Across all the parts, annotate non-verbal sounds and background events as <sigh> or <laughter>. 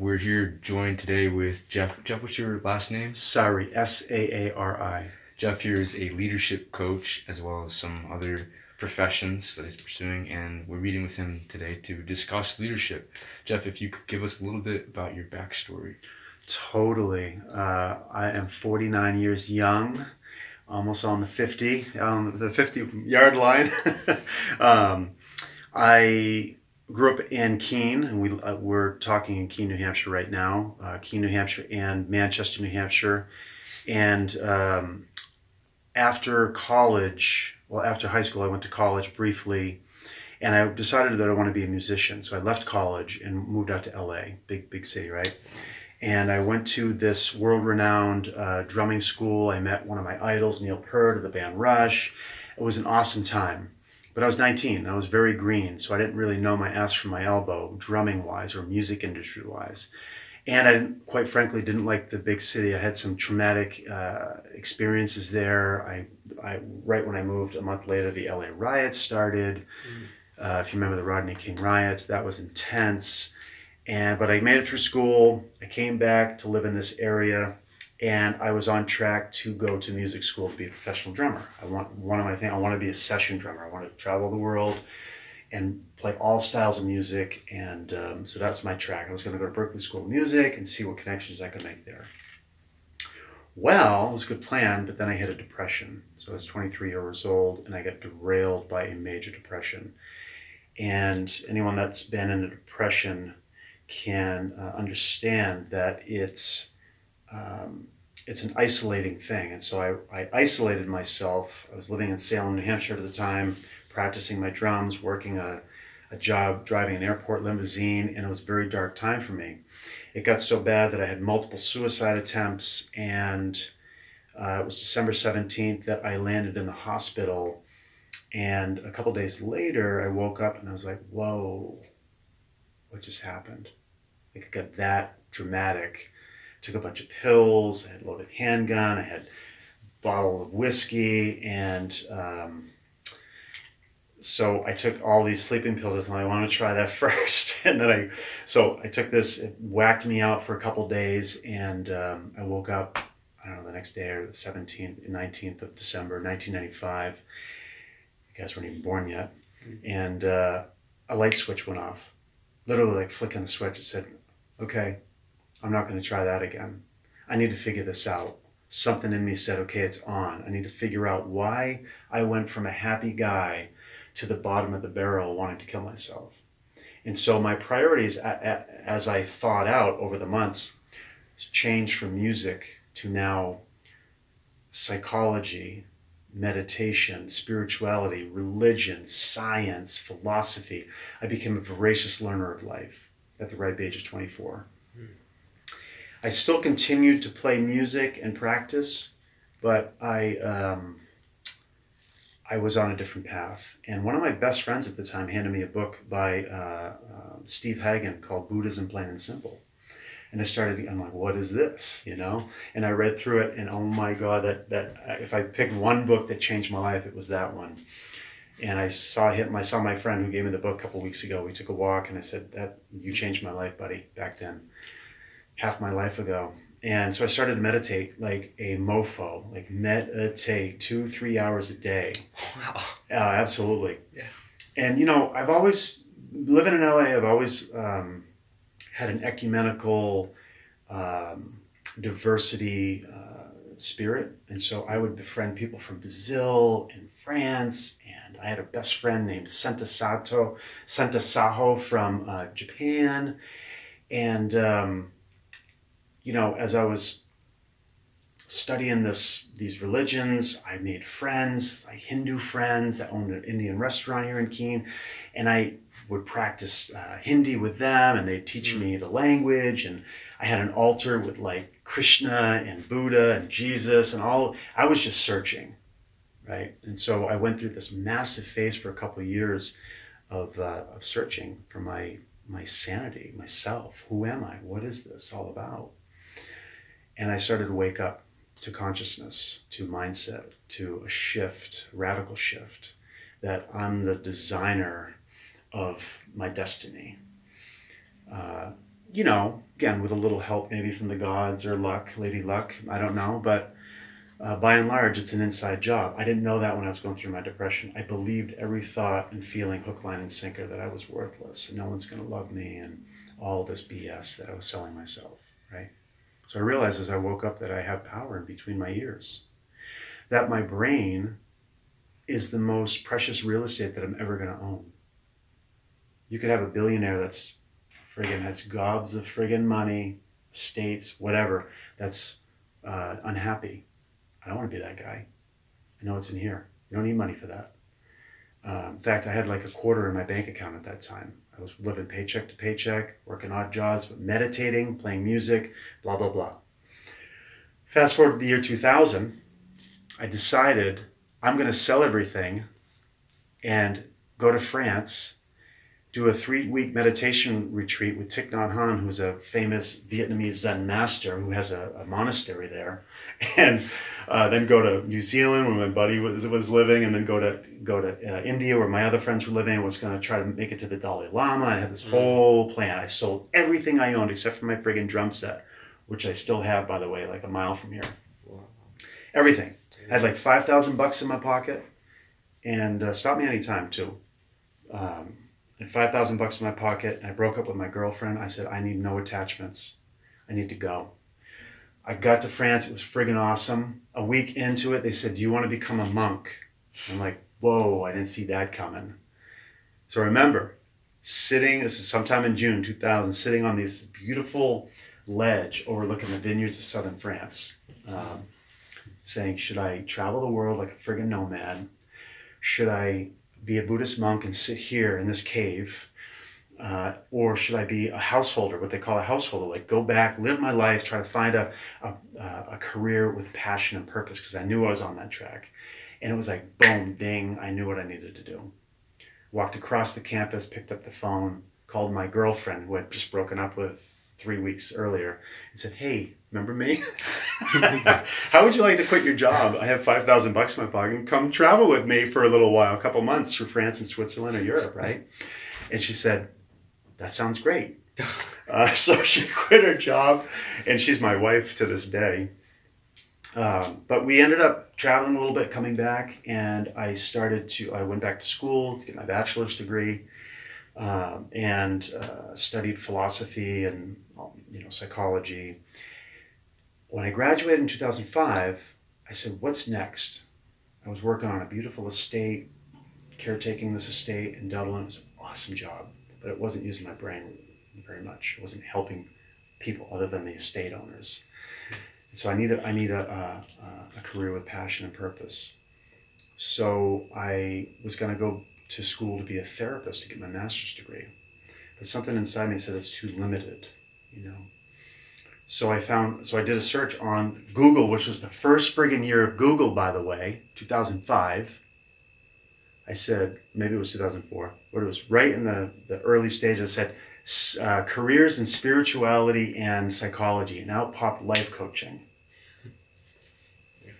We're here joined today with Jeff. Jeff, what's your last name? Saari, S A A R I. Jeff here is a leadership coach as well as some other professions that he's pursuing, and we're meeting with him today to discuss leadership. Jeff, if you could give us a little bit about your backstory. Totally. Uh, I am 49 years young, almost on the 50, on the 50 yard line. <laughs> um, I grew up in Keene, and we, uh, we're talking in Keene, New Hampshire right now, uh, Keene, New Hampshire, and Manchester, New Hampshire. And um, after college, well, after high school, I went to college briefly, and I decided that I want to be a musician. So I left college and moved out to LA, big, big city, right? And I went to this world renowned uh, drumming school. I met one of my idols, Neil Peart of the band Rush. It was an awesome time. But I was 19, I was very green, so I didn't really know my ass from my elbow, drumming wise or music industry wise. And I, quite frankly, didn't like the big city. I had some traumatic uh, experiences there. I, I, right when I moved, a month later, the LA riots started. Mm. Uh, if you remember the Rodney King riots, that was intense. And but I made it through school. I came back to live in this area and I was on track to go to music school to be a professional drummer. I want one of my things. I want to be a session drummer. I want to travel the world and play all styles of music. And um, so that's my track. I was going to go to Berklee School of Music and see what connections I could make there. Well, it was a good plan, but then I hit a depression. So I was 23 years old and I got derailed by a major depression. And anyone that's been in a depression can uh, understand that it's um, it's an isolating thing. And so I, I isolated myself. I was living in Salem, New Hampshire at the time, practicing my drums, working a, a job driving an airport limousine, and it was a very dark time for me. It got so bad that I had multiple suicide attempts, and uh, it was December 17th that I landed in the hospital. And a couple days later, I woke up and I was like, whoa, what just happened? Like it got that dramatic took a bunch of pills. I had a loaded handgun. I had a bottle of whiskey, and um, so I took all these sleeping pills. I thought I want to try that <laughs> first, and then I so I took this. It whacked me out for a couple days, and um, I woke up. I don't know the next day or the seventeenth, nineteenth of December, nineteen ninety five. You guys weren't even born yet, and uh, a light switch went off. Literally, like flicking the switch, it said, "Okay, I'm not going to try that again. I need to figure this out. Something in me said, okay, it's on. I need to figure out why I went from a happy guy to the bottom of the barrel wanting to kill myself. And so my priorities, as I thought out over the months, changed from music to now psychology, meditation, spirituality, religion, science, philosophy. I became a voracious learner of life at the ripe age of 24. I still continued to play music and practice, but I um, I was on a different path. And one of my best friends at the time handed me a book by uh, uh, Steve Hagen called Buddhism Plain and Simple. And I started, I'm like, what is this? You know? And I read through it, and oh my God, that, that if I picked one book that changed my life, it was that one. And I saw him, I saw my friend who gave me the book a couple weeks ago. We took a walk, and I said, that you changed my life, buddy, back then half my life ago. And so I started to meditate like a mofo, like meditate two, three hours a day. Wow. Uh, absolutely. Yeah. And, you know, I've always, living in LA, I've always um, had an ecumenical um, diversity uh, spirit. And so I would befriend people from Brazil and France. And I had a best friend named Santa Sato, Santa Saho from uh, Japan. And, um, you know, as I was studying this these religions, I made friends, like Hindu friends that owned an Indian restaurant here in Keene, and I would practice uh, Hindi with them, and they'd teach me the language, and I had an altar with like Krishna and Buddha and Jesus and all. I was just searching, right? And so I went through this massive phase for a couple of years of, uh, of searching for my my sanity, myself. Who am I? What is this all about? And I started to wake up to consciousness, to mindset, to a shift, radical shift, that I'm the designer of my destiny. Uh, you know, again, with a little help maybe from the gods or luck, Lady Luck, I don't know, but uh, by and large, it's an inside job. I didn't know that when I was going through my depression. I believed every thought and feeling, hook, line, and sinker, that I was worthless and no one's going to love me and all this BS that I was selling myself, right? So I realized as I woke up that I have power in between my ears, that my brain is the most precious real estate that I'm ever going to own. You could have a billionaire that's friggin' has gobs of friggin' money, states, whatever, that's uh, unhappy. I don't want to be that guy. I know it's in here. You don't need money for that. Uh, in fact, I had like a quarter in my bank account at that time. I was living paycheck to paycheck, working odd jobs, but meditating, playing music, blah, blah, blah. Fast forward to the year 2000, I decided I'm going to sell everything and go to France, do a three week meditation retreat with Thich Nhat Hanh, who's a famous Vietnamese Zen master who has a, a monastery there, <laughs> and uh, then go to New Zealand where my buddy was, was living, and then go to go to uh, India where my other friends were living. I was going to try to make it to the Dalai Lama. I had this mm. whole plan. I sold everything I owned except for my friggin' drum set, which I still have, by the way, like a mile from here. Wow. Everything. I had like five thousand bucks in my pocket, and uh, stop me anytime too. Um, Five thousand bucks in my pocket, and I broke up with my girlfriend. I said, I need no attachments. I need to go. I got to France. It was friggin' awesome. A week into it, they said, "Do you want to become a monk?" I'm like, "Whoa! I didn't see that coming." So remember, sitting. This is sometime in June 2000. Sitting on this beautiful ledge overlooking the vineyards of southern France. Um, saying, should I travel the world like a friggin' nomad? Should I be a Buddhist monk and sit here in this cave? Uh, or should I be a householder, what they call a householder, like go back, live my life, try to find a, a, a career with passion and purpose because I knew I was on that track. And it was like, boom, ding, I knew what I needed to do. Walked across the campus, picked up the phone, called my girlfriend who had just broken up with three weeks earlier and said, hey, Remember me? <laughs> How would you like to quit your job? I have 5,000 bucks in my pocket and come travel with me for a little while, a couple months through France and Switzerland or Europe, right? And she said, That sounds great. <laughs> Uh, so she <laughs> quit her job and she's my wife to this day. Um, but we ended up traveling a little bit, coming back, and I started to, I went back to school to get my bachelor's degree um, and uh, studied philosophy and, you know, psychology when I graduated in 2005, I said, What's next? I was working on a beautiful estate, caretaking this estate in Dublin. It was an awesome job, but it wasn't using my brain very much. It wasn't helping people other than the estate owners. And so I need a, I need a, a, a career with passion and purpose. So I was going to go to school to be a therapist to get my master's degree. But something inside me said it's too limited, you know. So I found, so I did a search on Google, which was the first friggin' year of Google, by the way, 2005. I said, maybe it was 2004, but it was right in the, the early stages. I said, uh, careers in spirituality and psychology, and out popped life coaching. I'm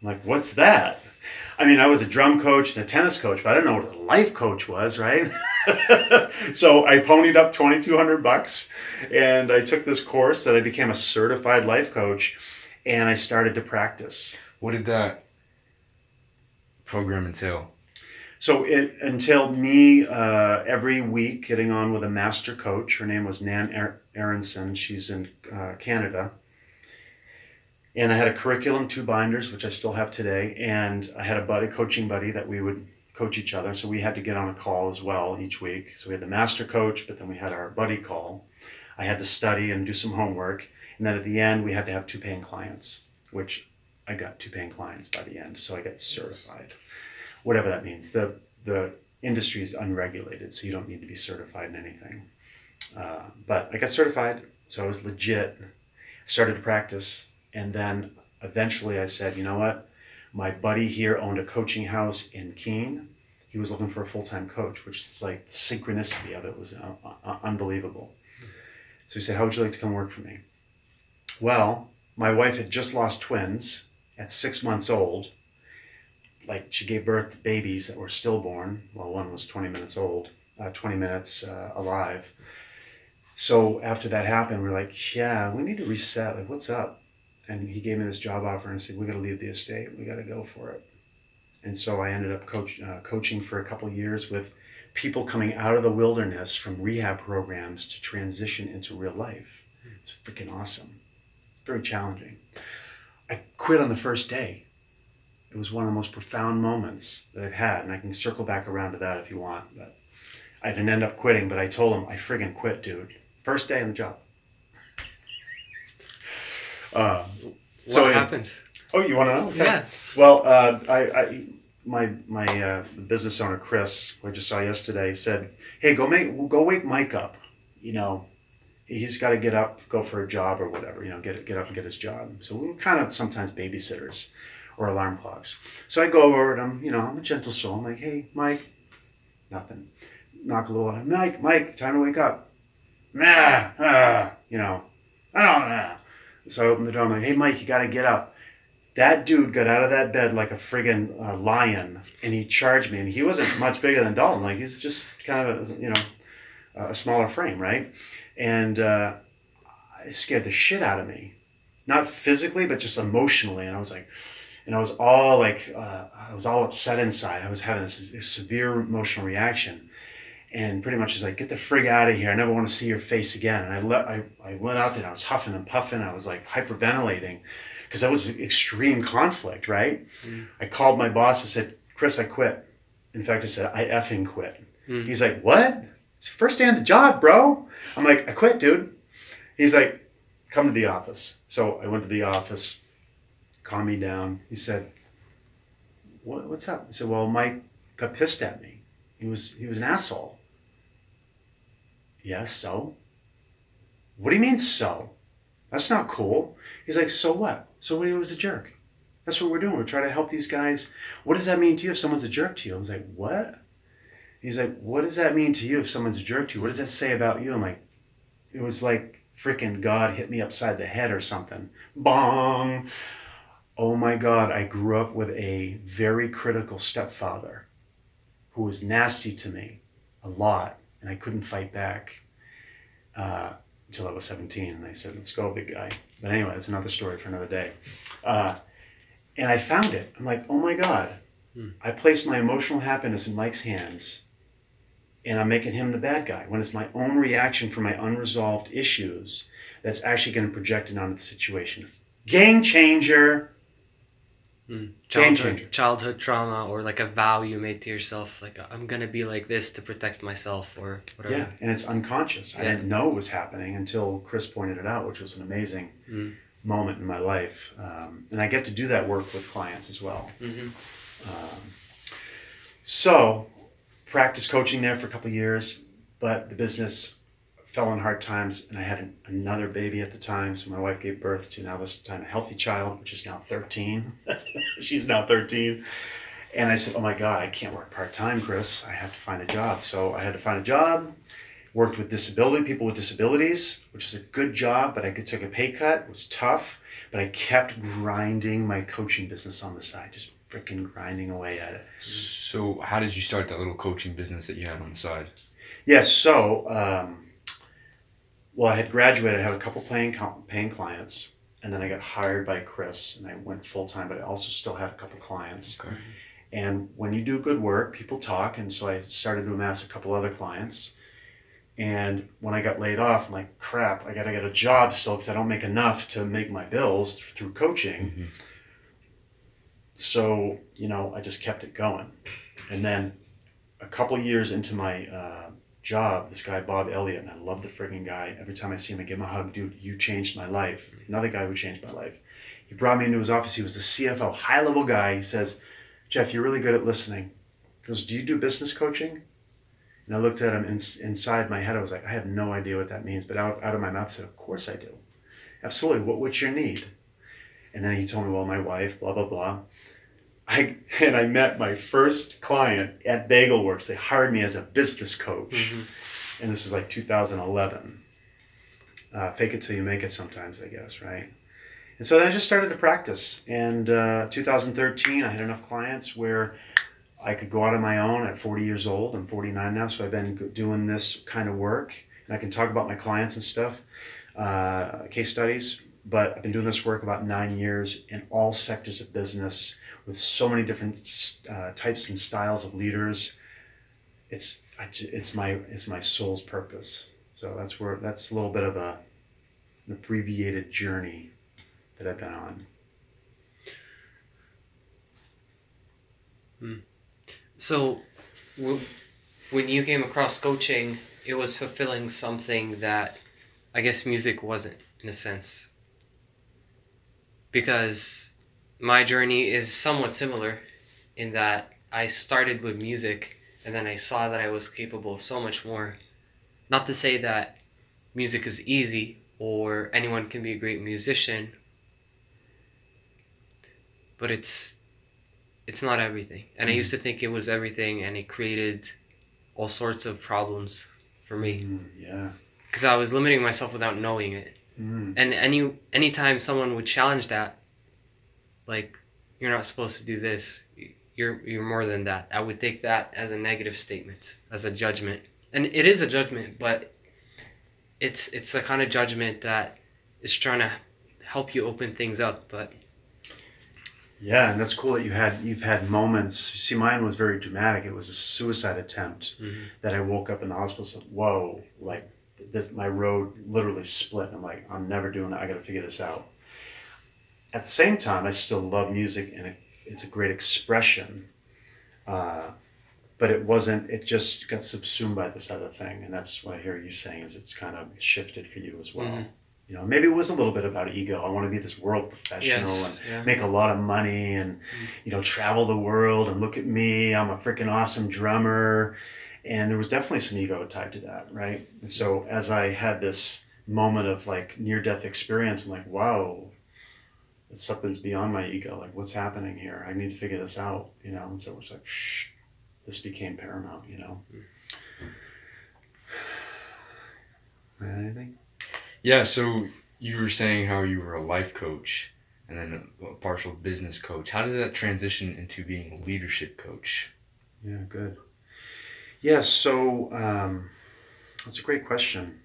like, what's that? I mean, I was a drum coach and a tennis coach, but I didn't know what a life coach was, right? <laughs> so I ponied up 2200 bucks and I took this course that I became a certified life coach and I started to practice. What did that program entail? So it entailed me uh, every week getting on with a master coach. Her name was Nan Aronson. She's in uh, Canada. And I had a curriculum, two binders, which I still have today. And I had a buddy, coaching buddy, that we would coach each other. So we had to get on a call as well each week. So we had the master coach, but then we had our buddy call. I had to study and do some homework. And then at the end, we had to have two paying clients, which I got two paying clients by the end. So I got certified, whatever that means. The, the industry is unregulated, so you don't need to be certified in anything. Uh, but I got certified, so I was legit. Started to practice, and then eventually I said, you know what? My buddy here owned a coaching house in Keene. He was looking for a full time coach, which is like synchronicity of it was uh, uh, unbelievable. So he said, How would you like to come work for me? Well, my wife had just lost twins at six months old. Like she gave birth to babies that were stillborn. Well, one was 20 minutes old, uh, 20 minutes uh, alive. so after that happened, we're like, yeah, we need to reset. Like, what's up? And he gave me this job offer and said, we got to leave the estate. We got to go for it. And so I ended up coach, uh, coaching for a couple years with people coming out of the wilderness from rehab programs to transition into real life. It's freaking awesome. Very challenging. I quit on the first day. It was one of the most profound moments that I've had, and I can circle back around to that if you want. But I didn't end up quitting, but I told him I friggin' quit, dude. First day on the job. Uh, What So, yeah. happened? oh, you want to know? Okay. Yeah. Well, uh, I, I, my my uh, business owner Chris, who I just saw yesterday, said, "Hey, go make go wake Mike up. You know, he's got to get up, go for a job or whatever. You know, get get up and get his job. So we're kind of sometimes babysitters or alarm clocks. So I go over and I'm, you know, I'm a gentle soul. I'm like, hey, Mike, nothing. Knock a little. Mike, Mike, time to wake up. Nah, ah, you know, I don't know. So I opened the door. I'm like, hey, Mike, you got to get up. That dude got out of that bed like a friggin' uh, lion, and he charged me. And he wasn't much bigger than Dalton. Like he's just kind of a, you know a smaller frame, right? And uh, it scared the shit out of me, not physically, but just emotionally. And I was like, and I was all like, uh, I was all upset inside. I was having this, this severe emotional reaction, and pretty much is like, get the frig out of here. I never want to see your face again. And I let, I, I went out there. and I was huffing and puffing. I was like hyperventilating because that was extreme conflict, right? Mm. I called my boss and said, Chris, I quit. In fact, I said, I effing quit. Mm. He's like, what? It's first day on the job, bro. I'm like, I quit, dude. He's like, come to the office. So I went to the office, calmed me down. He said, what, what's up? I said, well, Mike got pissed at me. He was, he was an asshole. Yes, so? What do you mean, so? That's not cool. He's like, so what? So what? He was a jerk. That's what we're doing. We're trying to help these guys. What does that mean to you if someone's a jerk to you? I was like, what? He's like, what does that mean to you if someone's a jerk to you? What does that say about you? I'm like, it was like freaking God hit me upside the head or something. Bong. Oh my God, I grew up with a very critical stepfather who was nasty to me a lot, and I couldn't fight back uh, until I was 17. And I said, let's go, big guy. But anyway, that's another story for another day. Uh, and I found it. I'm like, oh my God. Hmm. I placed my emotional happiness in Mike's hands and I'm making him the bad guy when it's my own reaction for my unresolved issues that's actually going to project it onto the situation. Game changer. Mm. Childhood, childhood trauma or like a vow you made to yourself, like I'm gonna be like this to protect myself or whatever. Yeah, and it's unconscious. I didn't know it was happening until Chris pointed it out, which was an amazing Mm. moment in my life. Um, and I get to do that work with clients as well. hmm Um, so, practice coaching there for a couple years, but the business fell on hard times, and I had an, another baby at the time. So my wife gave birth to now this time a healthy child, which is now thirteen. <laughs> She's now thirteen, and I said, "Oh my God, I can't work part time, Chris. I have to find a job." So I had to find a job. Worked with disability people with disabilities, which is a good job, but I could took a pay cut. It was tough, but I kept grinding my coaching business on the side, just freaking grinding away at it. So, how did you start that little coaching business that you had on the side? Yes. So, um, well, I had graduated. I had a couple paying paying clients, and then I got hired by Chris, and I went full time. But I also still had a couple clients. Okay. And when you do good work, people talk, and so I started to amass a couple other clients. And when I got laid off, I'm like, crap, I got to get a job still because I don't make enough to make my bills through coaching. Mhm. So, you know, I just kept it going. And then a couple years into my uh, job, this guy, Bob Elliott, and I love the frigging guy. Every time I see him, I give him a hug. Dude, you changed my life. Another guy who changed my life. He brought me into his office. He was the CFO, high level guy. He says, Jeff, you're really good at listening. He goes, Do you do business coaching? And I looked at him and inside my head, I was like, I have no idea what that means. But out, out of my mouth, I said, Of course I do. Absolutely. What, what's your need? And then he told me, Well, my wife, blah, blah, blah. I, and I met my first client at Bagel Works. They hired me as a business coach. Mhm. And this was like 2011. Uh, fake it till you make it sometimes, I guess, right? And so then I just started to practice. And uh, 2013, I had enough clients where I could go out on my own at 40 years old. I'm 49 now, so I've been doing this kind of work and I can talk about my clients and stuff, uh, case studies. But I've been doing this work about nine years in all sectors of business with so many different uh, types and styles of leaders. It's it's my it's my soul's purpose. So that's where that's a little bit of a an abbreviated journey that I've been on. Hmm. So, w- when you came across coaching, it was fulfilling something that I guess music wasn't, in a sense. Because my journey is somewhat similar in that I started with music and then I saw that I was capable of so much more. Not to say that music is easy or anyone can be a great musician, but it's it's not everything. And I used to think it was everything and it created all sorts of problems for me. Mm, yeah. Because I was limiting myself without knowing it. Mm. And any anytime someone would challenge that, like, you're not supposed to do this. You're you're more than that. I would take that as a negative statement, as a judgment. And it is a judgment, but it's it's the kind of judgment that is trying to help you open things up, but Yeah, and that's cool that you had you've had moments. See, mine was very dramatic. It was a suicide attempt Mhm. that I woke up in the hospital. and Said, "Whoa!" Like this, my road literally split. I'm like, I'm never doing that. I got to figure this out. At the same time, I still love music, and it, it's a great expression. Uh, but it wasn't. It just got subsumed by this other thing, and that's what I hear you saying is it's kind of shifted for you as well. Mhm. You know, maybe it was a little bit about ego. I want to be this world professional and yeah. make a lot of money and you know travel the world and look at me i'm a freaking awesome drummer and there was definitely some ego tied to that right and so as i had this moment of like near death experience i'm like wow something's beyond my ego like what's happening here i need to figure this out you know and so it was like shh, this became paramount you know <sighs> anything Yeah, so you were saying how you were a life coach and then a, a partial business coach. How did that transition into being a leadership coach? Yeah, good. Yeah, so um, that's a great question.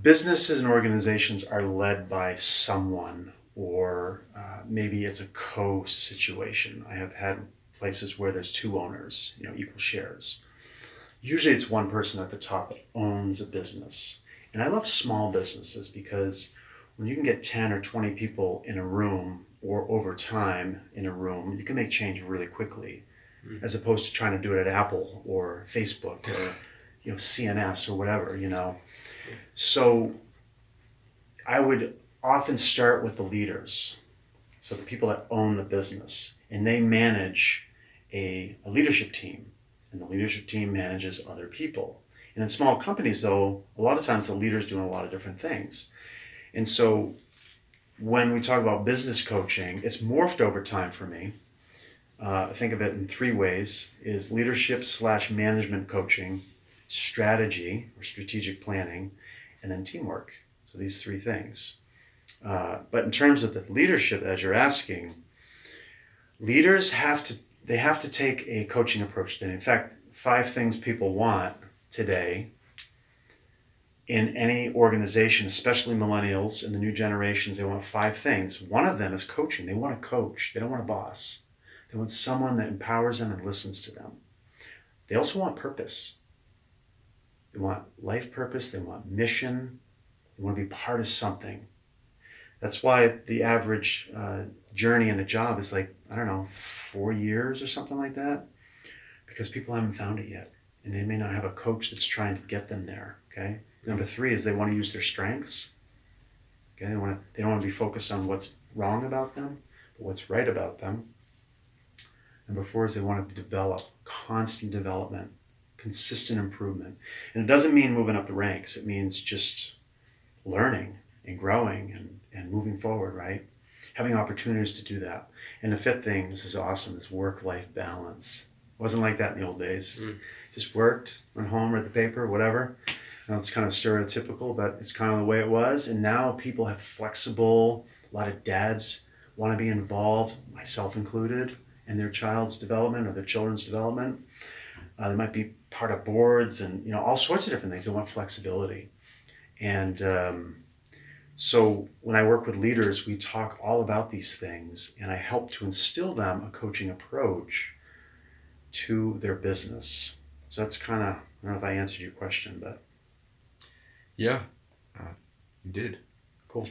Businesses and organizations are led by someone, or uh, maybe it's a co situation. I have had places where there's two owners, you know, equal shares. Usually it's one person at the top that owns a business. And I love small businesses because when you can get 10 or 20 people in a room or over time in a room, you can make change really quickly Mm. as opposed to trying to do it at Apple or Facebook or you know CNS or whatever, you know. So I would often start with the leaders. So the people that own the business and they manage a, a leadership team and the leadership team manages other people. And in small companies though, a lot of times the leader's doing a lot of different things. And so when we talk about business coaching, it's morphed over time for me. Uh, think of it in three ways: is leadership slash management coaching, strategy or strategic planning, and then teamwork. So these three things. Uh, but in terms of the leadership, as you're asking, leaders have to they have to take a coaching approach. Then, in fact, five things people want today in any organization, especially millennials and the new generations, they want five things. One of them is coaching. They want a coach. They don't want a boss. They want someone that empowers them and listens to them. They also want purpose. They want life purpose. They want mission. They want to be part of something. That's why the average uh, journey in a job is like, I don't know, four years or something like that, because people haven't found it yet. And they may not have a coach that's trying to get them there. Okay. Number three is they want to use their strengths. Okay. They, want to, they don't want to be focused on what's wrong about them, but what's right about them. Number four is they want to develop constant development, consistent improvement. And it doesn't mean moving up the ranks, it means just learning and growing and, and moving forward, right? Having opportunities to do that. And the fifth thing, this is awesome, is work life balance. It wasn't like that in the old days. Mm. Just worked, went home, read the paper, whatever. And it's kind of stereotypical, but it's kind of the way it was. And now people have flexible, a lot of dads want to be involved, myself included in their child's development or their children's development. Uh, there might be part of boards and you know all sorts of different things. They want flexibility, and um, so when I work with leaders, we talk all about these things, and I help to instill them a coaching approach to their business. So that's kind of I don't know if I answered your question, but Yeah, uh, you did. cool.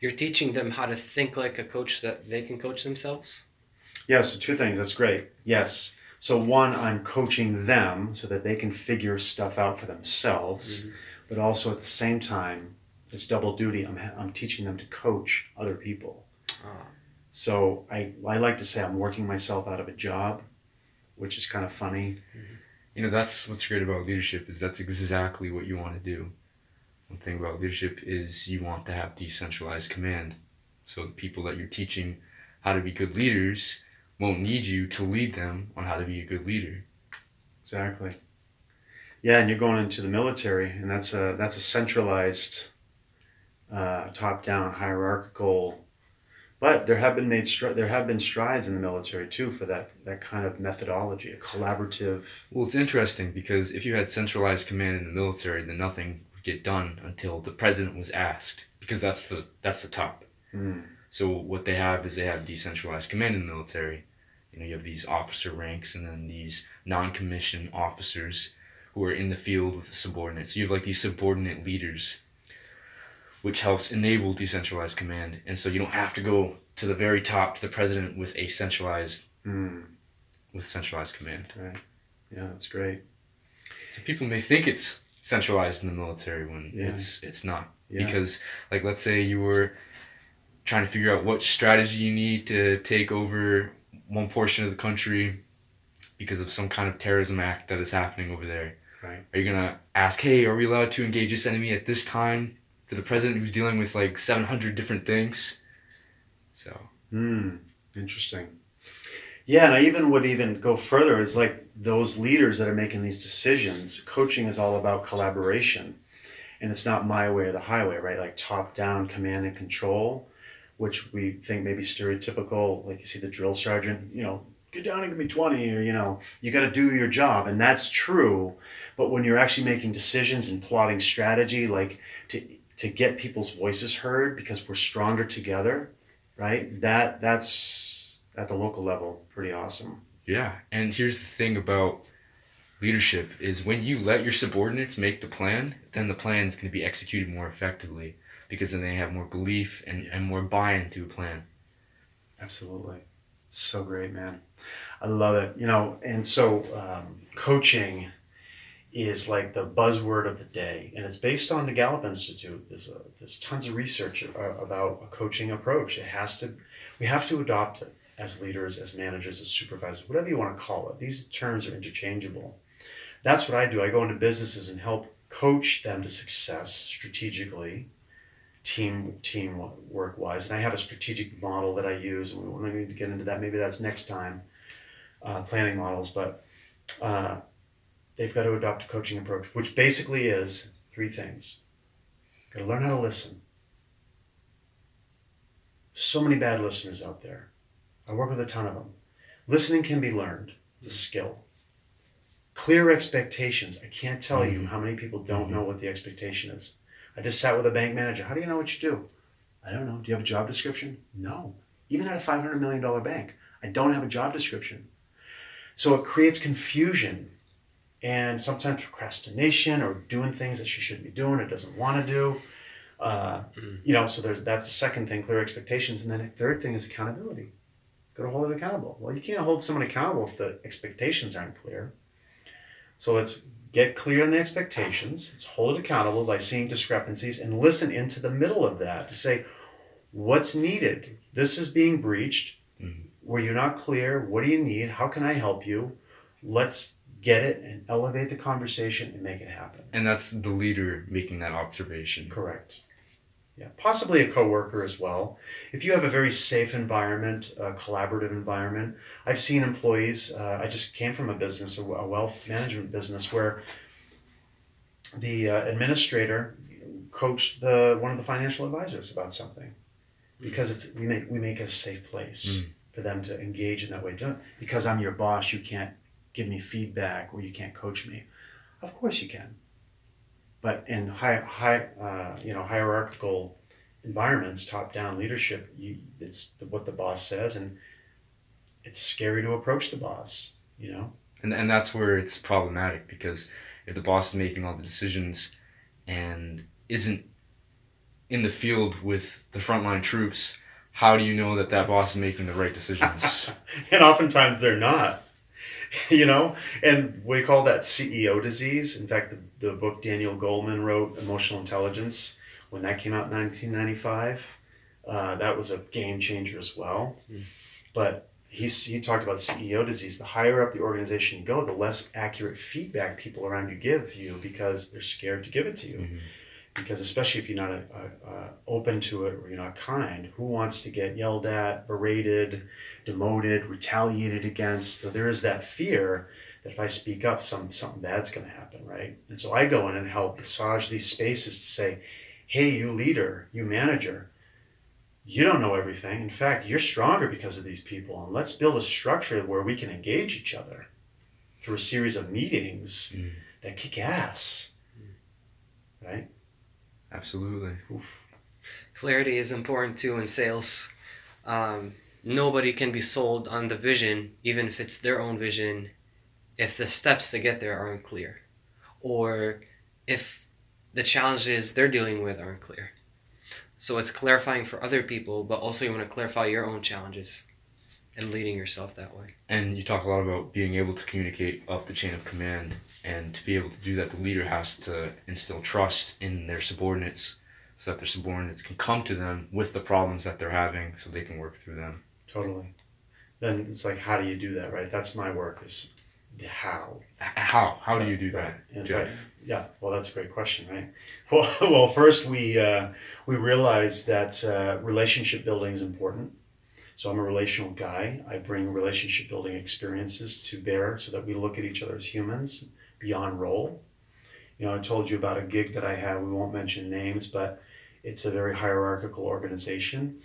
You're teaching them how to think like a coach that they can coach themselves. Yeah, so two things. That's great. Yes. So one, I'm coaching them so that they can figure stuff out for themselves, but also at the same time, it's double duty. I'm I'm teaching them to coach other people. Ah. So I I like to say I'm working myself out of a job, which is kind of funny. You know, that's what's great about leadership is that's exactly what you want to do. One thing about leadership is you want to have decentralized command. So the people that you're teaching how to be good leaders won't need you to lead them on how to be a good leader. Exactly. Yeah, and you're going into the military, and that's a that's a centralized, uh, top-down hierarchical. But there have been made stri- there have been strides in the military too for that that kind of methodology, a collaborative. Well, it's interesting because if you had centralized command in the military, then nothing would get done until the president was asked because that's the that's the top. Mm, So what they have is they have decentralized command in the military. You know, you have these officer ranks and then these non-commissioned officers who are in the field with the subordinates. You have like these subordinate leaders, which helps enable decentralized command. And so you don't have to go to the very top to the president with a centralized mm, with centralized command. right. Yeah, that's great. So people may think it's centralized in the military when Yeah. it's it's not. Yeah. Because like let's say you were trying to figure out what strategy you need to take over one portion of the country because of some kind of terrorism act that is happening over there. Right. Are you gonna ask, hey, are we allowed to engage this enemy at this time? To the president who's dealing with like seven hundred different things. So Hmm. Interesting. Yeah, and I even would even go further. Is like those leaders that are making these decisions. Coaching is all about collaboration, and it's not my way or the highway, right? Like top down command and control, which we think maybe stereotypical. Like you see the drill sergeant, you know, get down and give me twenty, or you know, you got to do your job, and that's true. But when you're actually making decisions and plotting strategy, like to to get people's voices heard because we're stronger together right? That that's at the local level pretty awesome. Yeah, and here's the thing about leadership is when you let your subordinates make the plan, then the plan is going to be executed more effectively because then they have more belief and, and more buy-in to a plan. Absolutely, so great, man. I love it. You know, and so um, coaching is like the buzzword of the day, and it's based on the Gallup Institute. There's a, there's tons of research about a coaching approach. It has to, we have to adopt it as leaders, as managers, as supervisors, whatever you want to call it. These terms are interchangeable. That's what I do. I go into businesses and help coach them to success strategically, team team work wise. And I have a strategic model that I use, and we won't need to get into that. Maybe that's next time, uh, planning models. But uh, they've got to adopt a coaching approach, which basically is three things. Got to learn how to listen. So many bad listeners out there. I work with a ton of them. Listening can be learned. It's a skill. Clear expectations. I can't tell you how many people don't know what the expectation is. I just sat with a bank manager. How do you know what you do? I don't know. Do you have a job description? No. Even at a $500 million bank, I don't have a job description. So it creates confusion and sometimes procrastination or doing things that she shouldn't be doing or doesn't want to do. Uh, Mm. You know, so there's that's the second thing, clear expectations. And then the third thing is accountability. Got to hold it accountable. Well, you can't hold someone accountable if the expectations aren't clear. So let's get clear on the expectations. Let's hold it accountable by seeing discrepancies and listen into the middle of that to say, what's needed? This is being breached. Mhm. Were you not clear? What do you need? How can I help you? Let's get it and elevate the conversation and make it happen. And that's the leader making that observation. Correct. Yeah, possibly a coworker as well. If you have a very safe environment, a collaborative environment, I've seen employees. Uh, I just came from a business, a wealth management business, where the uh, administrator coached the one of the financial advisors about something because it's we make we make it a safe place Mm. for them to engage in that way. Don't- Because I'm your boss, you can't give me feedback or you can't coach me. Of course you can. But in high, high, uh, you know, hierarchical environments, top-down leadership, you, it's the, what the boss says, and it's scary to approach the boss. You know. And and that's where it's problematic because if the boss is making all the decisions and isn't in the field with the frontline troops, how do you know that that boss is making the right decisions? <laughs> and oftentimes they're not. <laughs> You know, and we call that CEO disease. In fact, the, the book Daniel Goleman wrote, Emotional Intelligence, when that came out in 1995, uh, that was a game changer as well. Mm. But he's, he talked about CEO disease. The higher up the organization you go, the less accurate feedback people around you give you because they're scared to give it to you. Mhm. Because especially if you're not uh, uh, open to it or you're not kind, who wants to get yelled at, berated, demoted, retaliated against? So there is that fear that if I speak up, some something bad's going to happen, right? And so I go in and help massage these spaces to say, "Hey, you leader, you manager, you don't know everything. In fact, you're stronger because of these people. And let's build a structure where we can engage each other through a series of meetings Mm. that kick ass. Right? Absolutely. Clarity is important too in sales. Um, nobody can be sold on the vision, even if it's their own vision, if the steps to get there aren't clear, or if the challenges they're dealing with aren't clear. So it's clarifying for other people, but also you want to clarify your own challenges and leading yourself that way. And you talk a lot about being able to communicate up the chain of command. And to be able to do that, the leader has to instill trust in their subordinates so that their subordinates can come to them with the problems that they're having so they can work through them. Totally. Then it's like, how do you do that, right? That's my work is the how. How? How do you do that, Right. Jeff? right. Yeah, well, that's a great question, right? <laughs> Well, well, first we uh, we realize that uh, relationship building is important. So I'm a relational guy. I bring relationship building experiences to bear so that we look at each other as humans beyond role. You know, I told you about a gig that I have. We won't mention names, but it's a very hierarchical organization,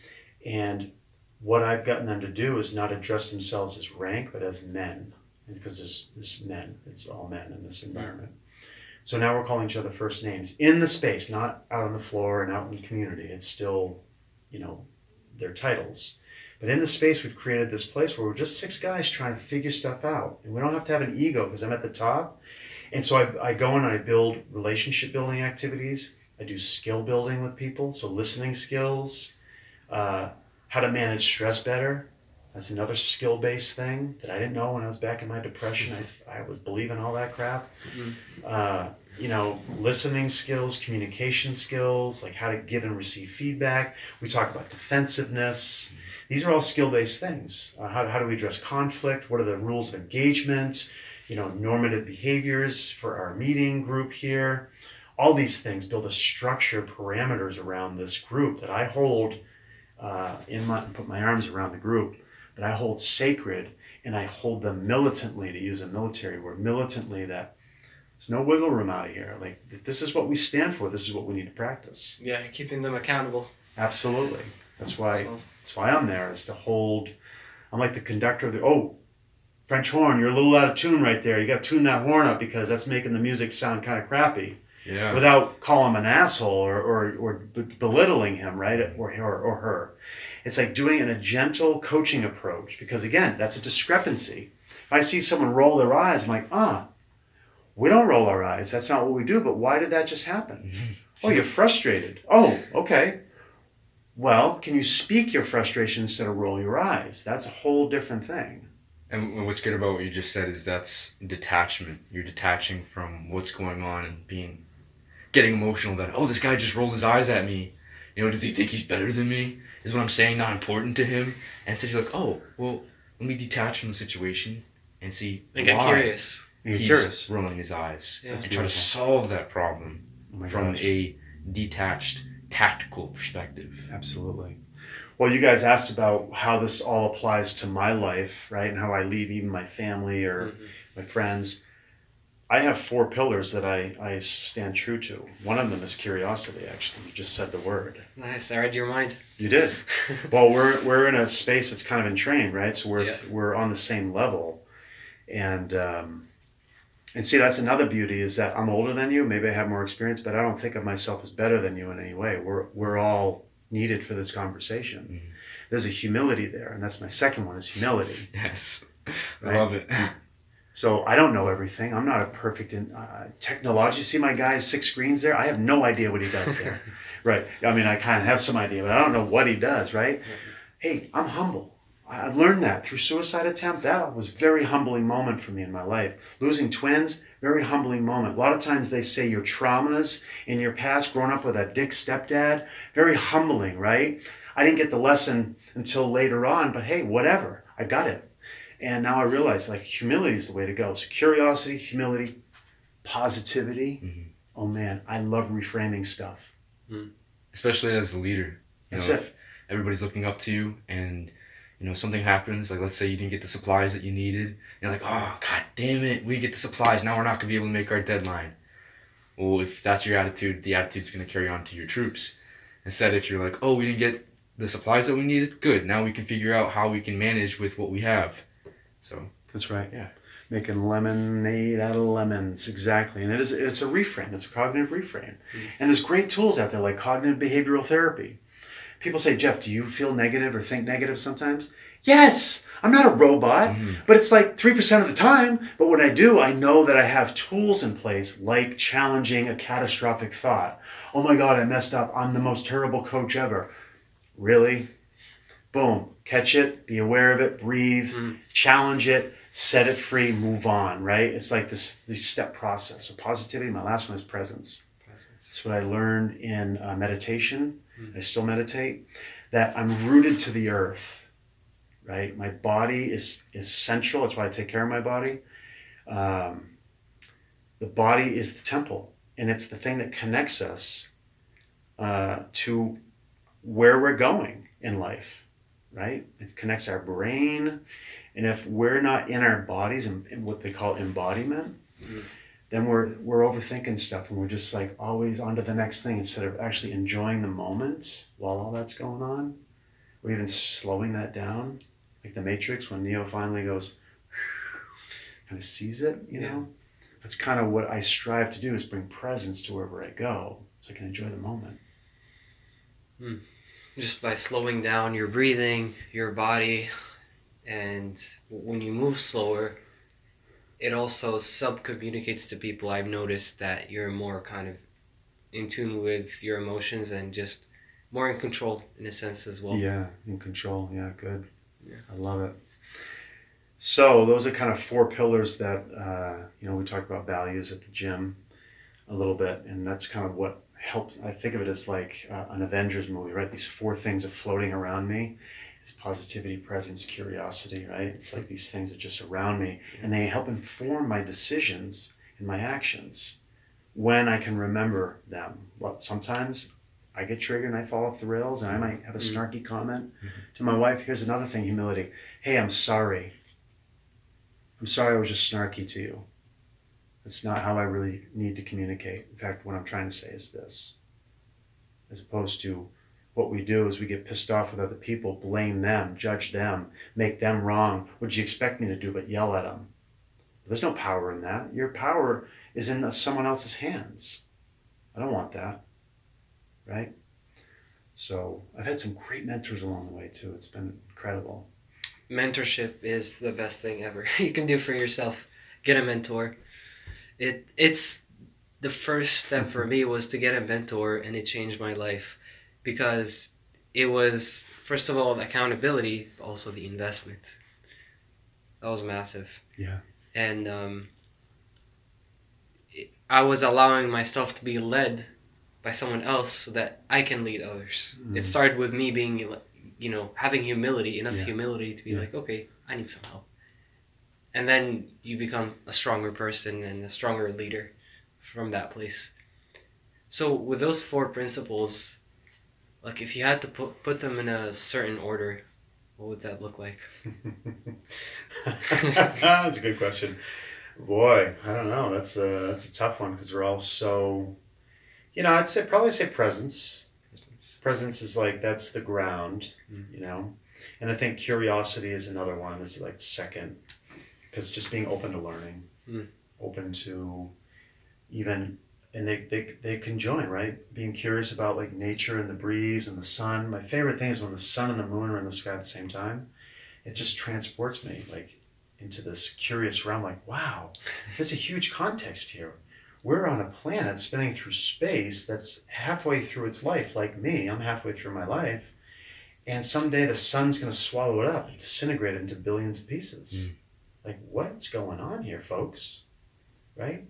and what I've gotten them to do is not address themselves as rank, but as men, because there's there's men. It's all men in this mm-hmm. environment. So now we're calling each other first names in the space, not out on the floor and out in the community. It's still, you know, their titles. But in the space, we've created this place where we're just six guys trying to figure stuff out. And we don't have to have an ego because I'm at the top. And so I, I go in and I build relationship building activities. I do skill building with people. So listening skills, uh, how to manage stress better. That's another skill based thing that I didn't know when I was back in my depression. I, I was believing all that crap uh, you know, listening skills, communication skills, like how to give and receive feedback. We talk about defensiveness. These are all skill based things. Uh, how, how do we address conflict? What are the rules of engagement? You know, normative behaviors for our meeting group here. All these things build a structure, parameters around this group that I hold uh, in my, put my arms around the group, that I hold sacred and I hold them militantly, to use a military word, militantly that there's no wiggle room out of here. Like this is what we stand for. This is what we need to practice. Yeah, keeping them accountable. Absolutely. That's why. So- That's why I'm there. Is to hold. I'm like the conductor of the. Oh, French horn. You're a little out of tune right there. You got to tune that horn up because that's making the music sound kind of crappy. Yeah. Without calling him an asshole or or, or belittling him, right? Or or or her. It's like doing it in a gentle coaching approach because again, that's a discrepancy. If I see someone roll their eyes, I'm like, ah, we don't roll our eyes. That's not what we do. But why did that just happen? <laughs> Oh, you're frustrated. Oh, okay. Well, can you speak your frustration instead of roll your eyes? That's a whole different thing. And what's good about what you just said is that's detachment. You're detaching from what's going on and being, getting emotional that oh this guy just rolled his eyes at me, you know does he think he's better than me? Is what I'm saying not important to him? And instead you're like oh well let me detach from the situation and see And get why curious. You're he's curious. rolling his eyes Yeah. and That's try to solve that problem Oh from gosh. a detached tactical perspective. Absolutely. Well, you guys asked about how this all applies to my life, right? And how I lead even my family or Mhm. my friends. I have four pillars that I, I stand true to. One of them is curiosity, actually. You just said the word. Nice. I read your mind. You did. <laughs> well, we're, we're in a space that's kind of entrained, right? So we're, Yeah. we're on the same level. and um, and see that's another beauty is that I'm older than you. Maybe I have more experience, but I don't think of myself as better than you in any way. We're we're all needed for this conversation. Mhm. There's a humility there, and that's my second one is humility. <laughs> Yes. Right. I love it. So I don't know everything. I'm not a perfect in uh, technology. You see my guy's six screens there? I have no idea what he does there. <laughs> right. I mean, I kind of have some idea, but I don't know what he does, right? Hey, I'm humble. I learned that through suicide attempt. That was a very humbling moment for me in my life. Losing twins, very humbling moment. A lot of times they say your traumas in your past, growing up with a dick stepdad, very humbling, right? I didn't get the lesson until later on, but hey, whatever. I got it. And now I realize like humility is the way to go. So curiosity, humility, positivity. Mhm. Oh man, I love reframing stuff. Especially as the leader. You That's know, it. everybody's looking up to you and you know something happens like let's say you didn't get the supplies that you needed you're like oh god damn it we get the supplies now we're not going to be able to make our deadline well if that's your attitude the attitude's going to carry on to your troops instead if you're like oh we didn't get the supplies that we needed good now we can figure out how we can manage with what we have so That's right. Yeah. Making lemonade out of lemons, exactly. And it is it's a reframe. It's a cognitive reframe. Mm. And there's great tools out there like cognitive behavioral therapy. People say, Jeff, do you feel negative or think negative sometimes? Yes. I'm not a robot, Mhm. but it's like 3% of the time. But when I do, I know that I have tools in place like challenging a catastrophic thought. Oh my God, I messed up. I'm the most terrible coach ever. Really? Boom. Catch it, be aware of it, breathe, Mm. challenge it, set it free, move on, right? It's like this, this step process. So positivity, my last one is presence. That's what I learned in uh, meditation. Mm. I still meditate. That I'm rooted to the earth, right? My body is is central. That's why I take care of my body. Um, the body is the temple, and it's the thing that connects us uh, to where we're going in life, right? It connects our brain, and if we're not in our bodies and what they call embodiment, Mm. Then we're we're overthinking stuff, and we're just like always on to the next thing instead of actually enjoying the moment while all that's going on, or even slowing that down, like the Matrix when Neo finally goes, <sighs> kind of sees it, you Yeah. know. That's kind of what I strive to do is bring presence to wherever I go, so I can enjoy the moment. Hmm. just by slowing down your breathing, your body, and when you move slower, it also sub communicates to people. I've noticed that you're more kind of in tune with your emotions and just more in control in a sense as well. Yeah, in control. Yeah, good. Yeah. I love it. So those are kind of four pillars that uh, you know we talked about values at the gym a little bit, and that's kind of what helped. I think of it as like uh, an Avengers movie, right? These four things are floating around me. It's positivity, presence, curiosity, right? It's like these things are just around me, and they help inform my decisions and my actions when I can remember them. Well, sometimes I get triggered and I fall off the rails, and I might have a Mhm. snarky comment to my wife. Here's another thing: humility. Hey, I'm sorry. I'm sorry I was just snarky to you. That's not how I really need to communicate. In fact, what I'm trying to say is this. As opposed to what we do is we get pissed off with other people, blame them, judge them, make them wrong. What do you expect me to do but yell at them? There's no power in that. Your power is in someone else's hands. I don't want that. Right? So I've had some great mentors along the way too. It's been incredible. mentorship is the best thing ever <laughs> you can do for yourself get a mentor it it's the first step for me was to get a mentor and it changed my life because it was first of all the accountability but also the investment that was massive Yeah. and um, it, i was allowing myself to be led by someone else so that i can lead others it Mm. started with me being you know having humility enough Yeah. humility to be Yeah. like okay i need some help and then you become a stronger person and a stronger leader from that place so with those four principles like if you had to put, put them in a certain order what would that look like <laughs> that's a good question. Boy, I don't know. That's a that's a tough one because we're all so. You know, I'd say probably say presence. Presence Presence is like that's the ground, Mm. you know, and I think curiosity is another one. Is like second. because just being open to learning, Mm. open to even and they, they they can join right? Being curious about like nature and the breeze and the sun. My favorite thing is when the sun and the moon are in the sky at the same time. It just transports me like into this curious realm like wow there's a huge context here. We're on a planet spinning through space that's halfway through its life like me. I'm halfway through my life. And someday the sun's going to swallow it up and disintegrate it into billions of pieces. Hmm. Like what's going on here folks? Right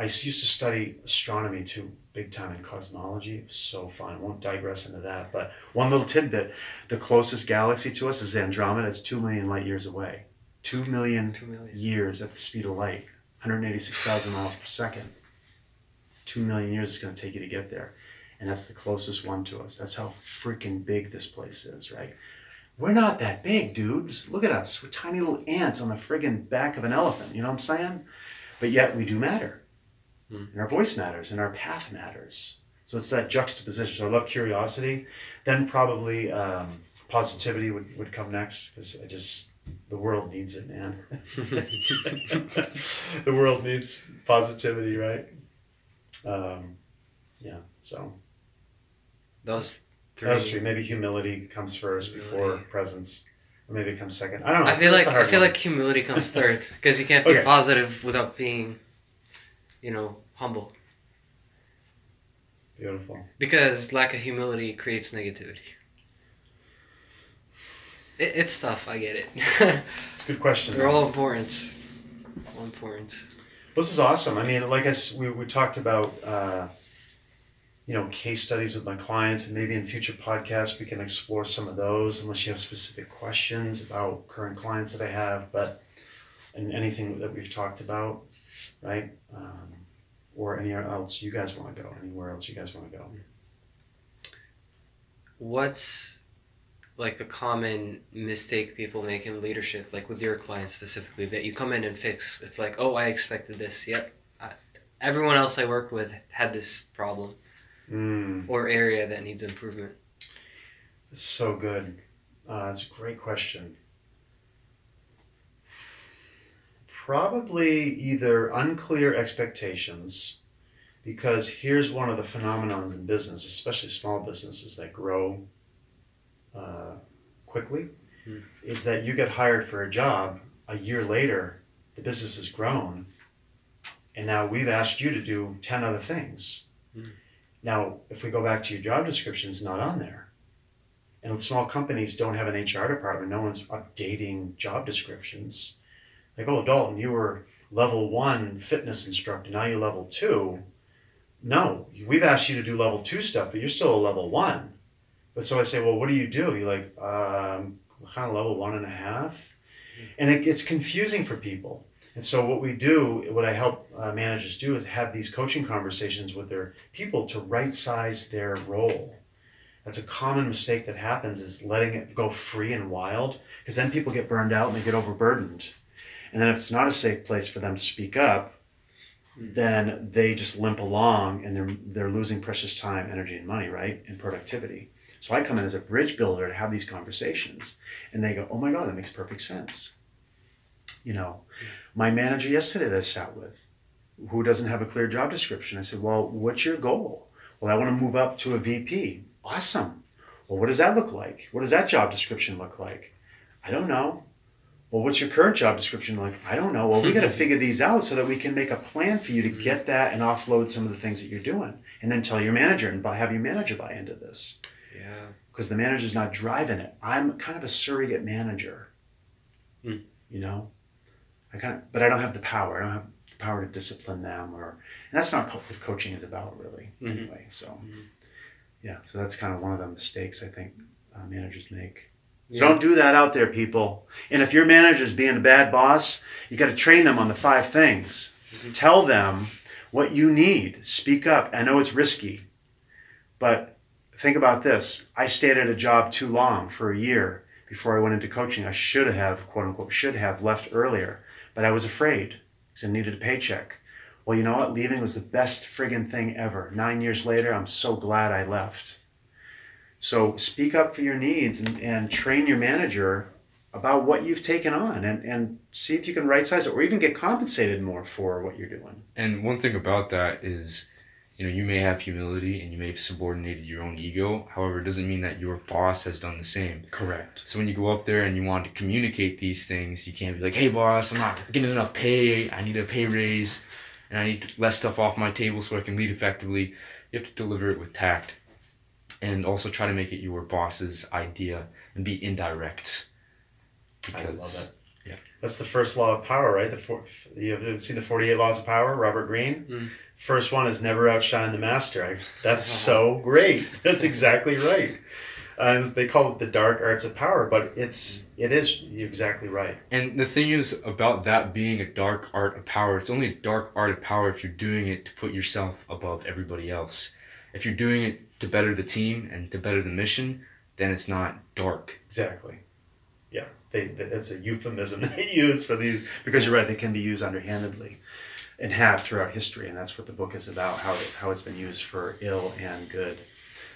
I used to study astronomy too, big time in cosmology. It was so fun. I won't digress into that. But one little tidbit the closest galaxy to us is Andromeda. It's 2 million light years away. Two million years at the speed of light, 186,000 miles per second. 2 million years is going to take you to get there. And that's the closest one to us. That's how freaking big this place is, right? We're not that big, dudes. Look at us. We're tiny little ants on the friggin' back of an elephant. You know what I'm saying? But yet we do matter and our voice matters and our path matters. So it's that juxtaposition. So i love curiosity. Then probably um, positivity would, would come next because i just the world needs it man. <laughs> The world needs positivity right? Um, yeah so. Those three. those three. Maybe humility comes first before presence or maybe it comes second. I don't know. I feel like I feel one. like humility comes third because you can't be Okay. positive without being, you know, humble. beautiful Because lack of humility creates negativity. It, it's tough. I get it. <laughs> good question They're all important. All important. This is awesome. I mean, like I we, we talked about, uh, you know, case studies with my clients, and maybe in future podcasts we can explore some of those, unless you have specific questions about current clients that I have, but and anything that we've talked about, right? Um, or anywhere else you guys want to go, anywhere else you guys want to go. What's like a common mistake people make in leadership, like with your clients specifically, that you come in and fix? It's like, oh, I expected this. Yep. I, everyone else I worked with had this problem Mm, or area that needs improvement. it's so good. Uh, that's a great question. Probably either unclear expectations, because here's one of the phenomenons in business, especially small businesses that grow uh, quickly, Hmm. is that you get hired for a job a year later, the business has grown, and now we've asked you to do 10 other things. Hmm. Now, if we go back to your job description, it's not on there. And small companies don't have an HR department. No one's updating job descriptions. Like, oh, Dalton, you were level one fitness instructor. Now you're level two. No, we've asked you to do level two stuff, but you're still a level one. But so I say, well, what do you do? You're like, um, kind of level one and a half. And it gets confusing for people. And so what we do, what I help uh, managers do is have these coaching conversations with their people to right size their role. That's a common mistake that happens is letting it go free and wild because then people get burned out and they get overburdened. And then if it's not a safe place for them to speak up, Hmm. then they just limp along and they're they're losing precious time, energy, and money, right? And productivity. So I come in as a bridge builder to have these conversations, and they go, "Oh my God, that makes perfect sense." You know, my manager yesterday that I sat with, who doesn't have a clear job description, I said, "Well, what's your goal?" Well, I want to move up to a VP. Awesome. Well, what does that look like? What does that job description look like? I don't know. Well, what's your current job description like? I don't know. Well, we got to <laughs> figure these out so that we can make a plan for you to get that and offload some of the things that you're doing, and then tell your manager and buy, have your manager buy into this Yeah. because the manager's not driving it. I'm kind of a surrogate manager. Hmm. You know, I kind of, but I don't have the power. I don't have the power to discipline them, or and that's not co- what coaching is about, really. Mhm. Anyway, so Mhm. yeah, so that's kind of one of the mistakes I think uh, managers make. So Yeah. don't do that out there, people. And if your manager's being a bad boss, you got to train them on the five things. Mhm. Tell them what you need. Speak up. I know it's risky, but think about this. I stayed at a job too long for a year before I went into coaching. I should have, quote unquote, should have left earlier, but I was afraid because I needed a paycheck. Well, you know what? Leaving was the best friggin' thing ever. Nine years later, I'm so glad I left. So speak up for your needs and, and train your manager about what you've taken on and, and see if you can right size it or even get compensated more for what you're doing. And one thing about that is, you know, you may have humility and you may have subordinated your own ego. However, it doesn't mean that your boss has done the same. Correct. So when you go up there and you want to communicate these things, you can't be like, "Hey, boss, I'm not getting enough pay. I need a pay raise, and I need less stuff off my table so I can lead effectively." You have to deliver it with tact, and also try to make it your boss's idea and be indirect. I love it. yeah. That's the first law of power, right? The four, you ever seen the Forty Eight Laws of Power, Robert Greene. Mm. First one is never outshine the master. I, that's <laughs> so great. That's exactly right. Uh, they call it the dark arts of power, but it's it is exactly right. And the thing is about that being a dark art of power, it's only a dark art of power if you're doing it to put yourself above everybody else. If you're doing it to better the team and to better the mission, then it's not dark. Exactly. Yeah, they, they, that's a euphemism <laughs> they use for these because you're right. They can be used underhandedly, and have throughout history, and that's what the book is about. How it, how it's been used for ill and good.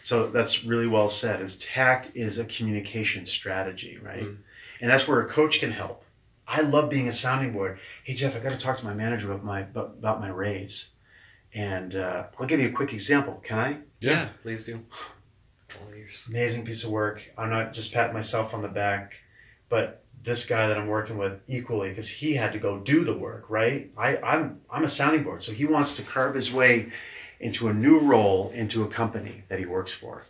So that's really well said. Is tact is a communication strategy, right? Mm. And that's where a coach can help. I love being a sounding board. Hey Jeff, I got to talk to my manager about my about about my raise, and uh, I'll give you a quick example. Can I? Yeah, please do. Amazing piece of work. I'm not just patting myself on the back, but this guy that I'm working with equally because he had to go do the work, right? I, I'm I'm a sounding board, so he wants to carve his way into a new role into a company that he works for.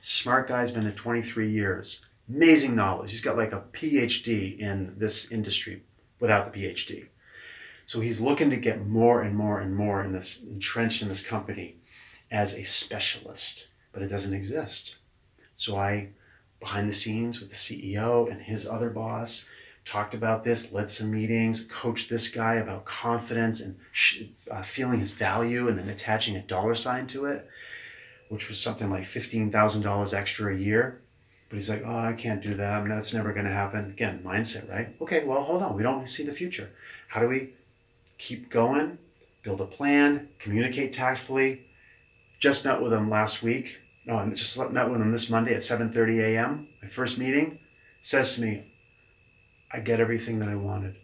Smart guy's been there 23 years. Amazing knowledge. He's got like a PhD in this industry without the PhD. So he's looking to get more and more and more in this entrenched in this company as a specialist, but it doesn't exist. So I, behind the scenes with the CEO and his other boss, talked about this, led some meetings, coached this guy about confidence and uh, feeling his value and then attaching a dollar sign to it, which was something like $15,000 extra a year. But he's like, oh, I can't do that. I mean, that's never going to happen. Again, mindset, right? Okay, well, hold on. We don't see the future. How do we keep going, build a plan, communicate tactfully? Just met with him last week. No, I just met with him this Monday at 7:30 a.m. My first meeting. Says to me, I get everything that I wanted.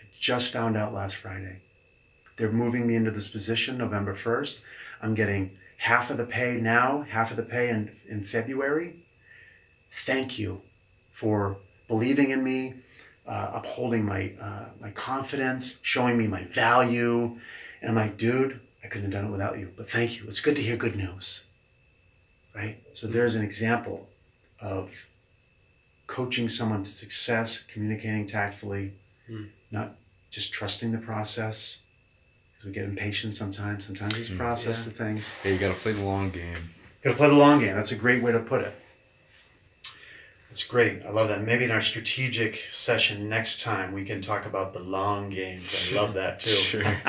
I just found out last Friday. They're moving me into this position November 1st. I'm getting half of the pay now, half of the pay in, in February. Thank you for believing in me, uh, upholding my, uh, my confidence, showing me my value. And I'm like, dude, I couldn't have done it without you, but thank you. It's good to hear good news. Right? So there's an example of coaching someone to success, communicating tactfully, Mm. not just trusting the process. Because we get impatient sometimes. Sometimes it's a Mm. process Yeah. to things. Hey, you gotta play the long game. Got to play the long game. That's a great way to put it. That's great. I love that. Maybe in our strategic session next time we can talk about the long game. I love that too. <laughs> Sure. <laughs>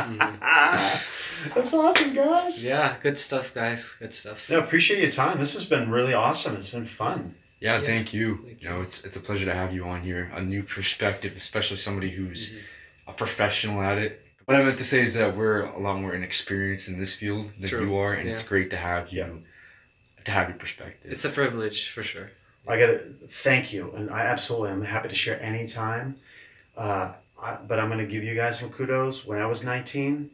That's awesome, guys. Yeah, good stuff, guys. Good stuff. Yeah, appreciate your time. This has been really awesome. It's been fun. Yeah, Yeah. thank you. Thank you know, it's it's a pleasure to have you on here. A new perspective, especially somebody who's Mhm. a professional at it. What I meant to say is that we're a lot more inexperienced in this field than True. you are, and it's great to have you Yeah. to have your perspective. It's a privilege for sure. I got to thank you, and I absolutely am happy to share anytime. Uh, I, but I'm going to give you guys some kudos. When I was 19,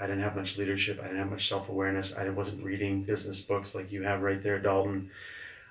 I didn't have much leadership. I didn't have much self awareness. I wasn't reading business books like you have right there, Dalton.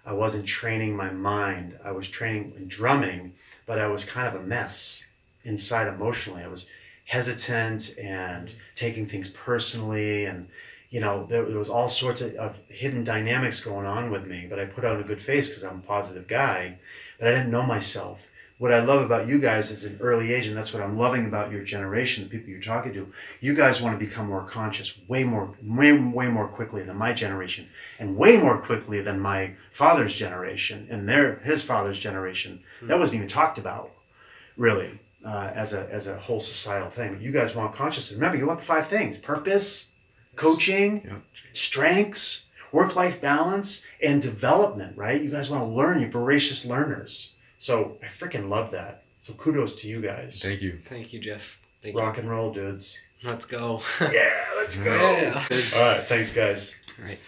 I wasn't training my mind. I was training in drumming, but I was kind of a mess inside emotionally. I was hesitant and taking things personally and you know there, there was all sorts of, of hidden dynamics going on with me but i put on a good face because i'm a positive guy but i didn't know myself. What i love about you guys is an early age and that's what i'm loving about your generation the people you're talking to you guys want to become more conscious way more way, way more quickly than my generation and way more quickly than my father's generation and their his father's generation that wasn't even talked about really uh, as a as a whole societal thing. You guys want consciousness. Remember you want the five things purpose coaching Yeah. strengths, work life balance, and development, right? You guys want to learn, you're voracious learners. So I freaking love that. So kudos to you guys. Thank you. Thank you, Jeff. Thank Rock and roll, dudes. Let's go. <laughs> Yeah, let's go. yeah. All right, thanks, guys. All right.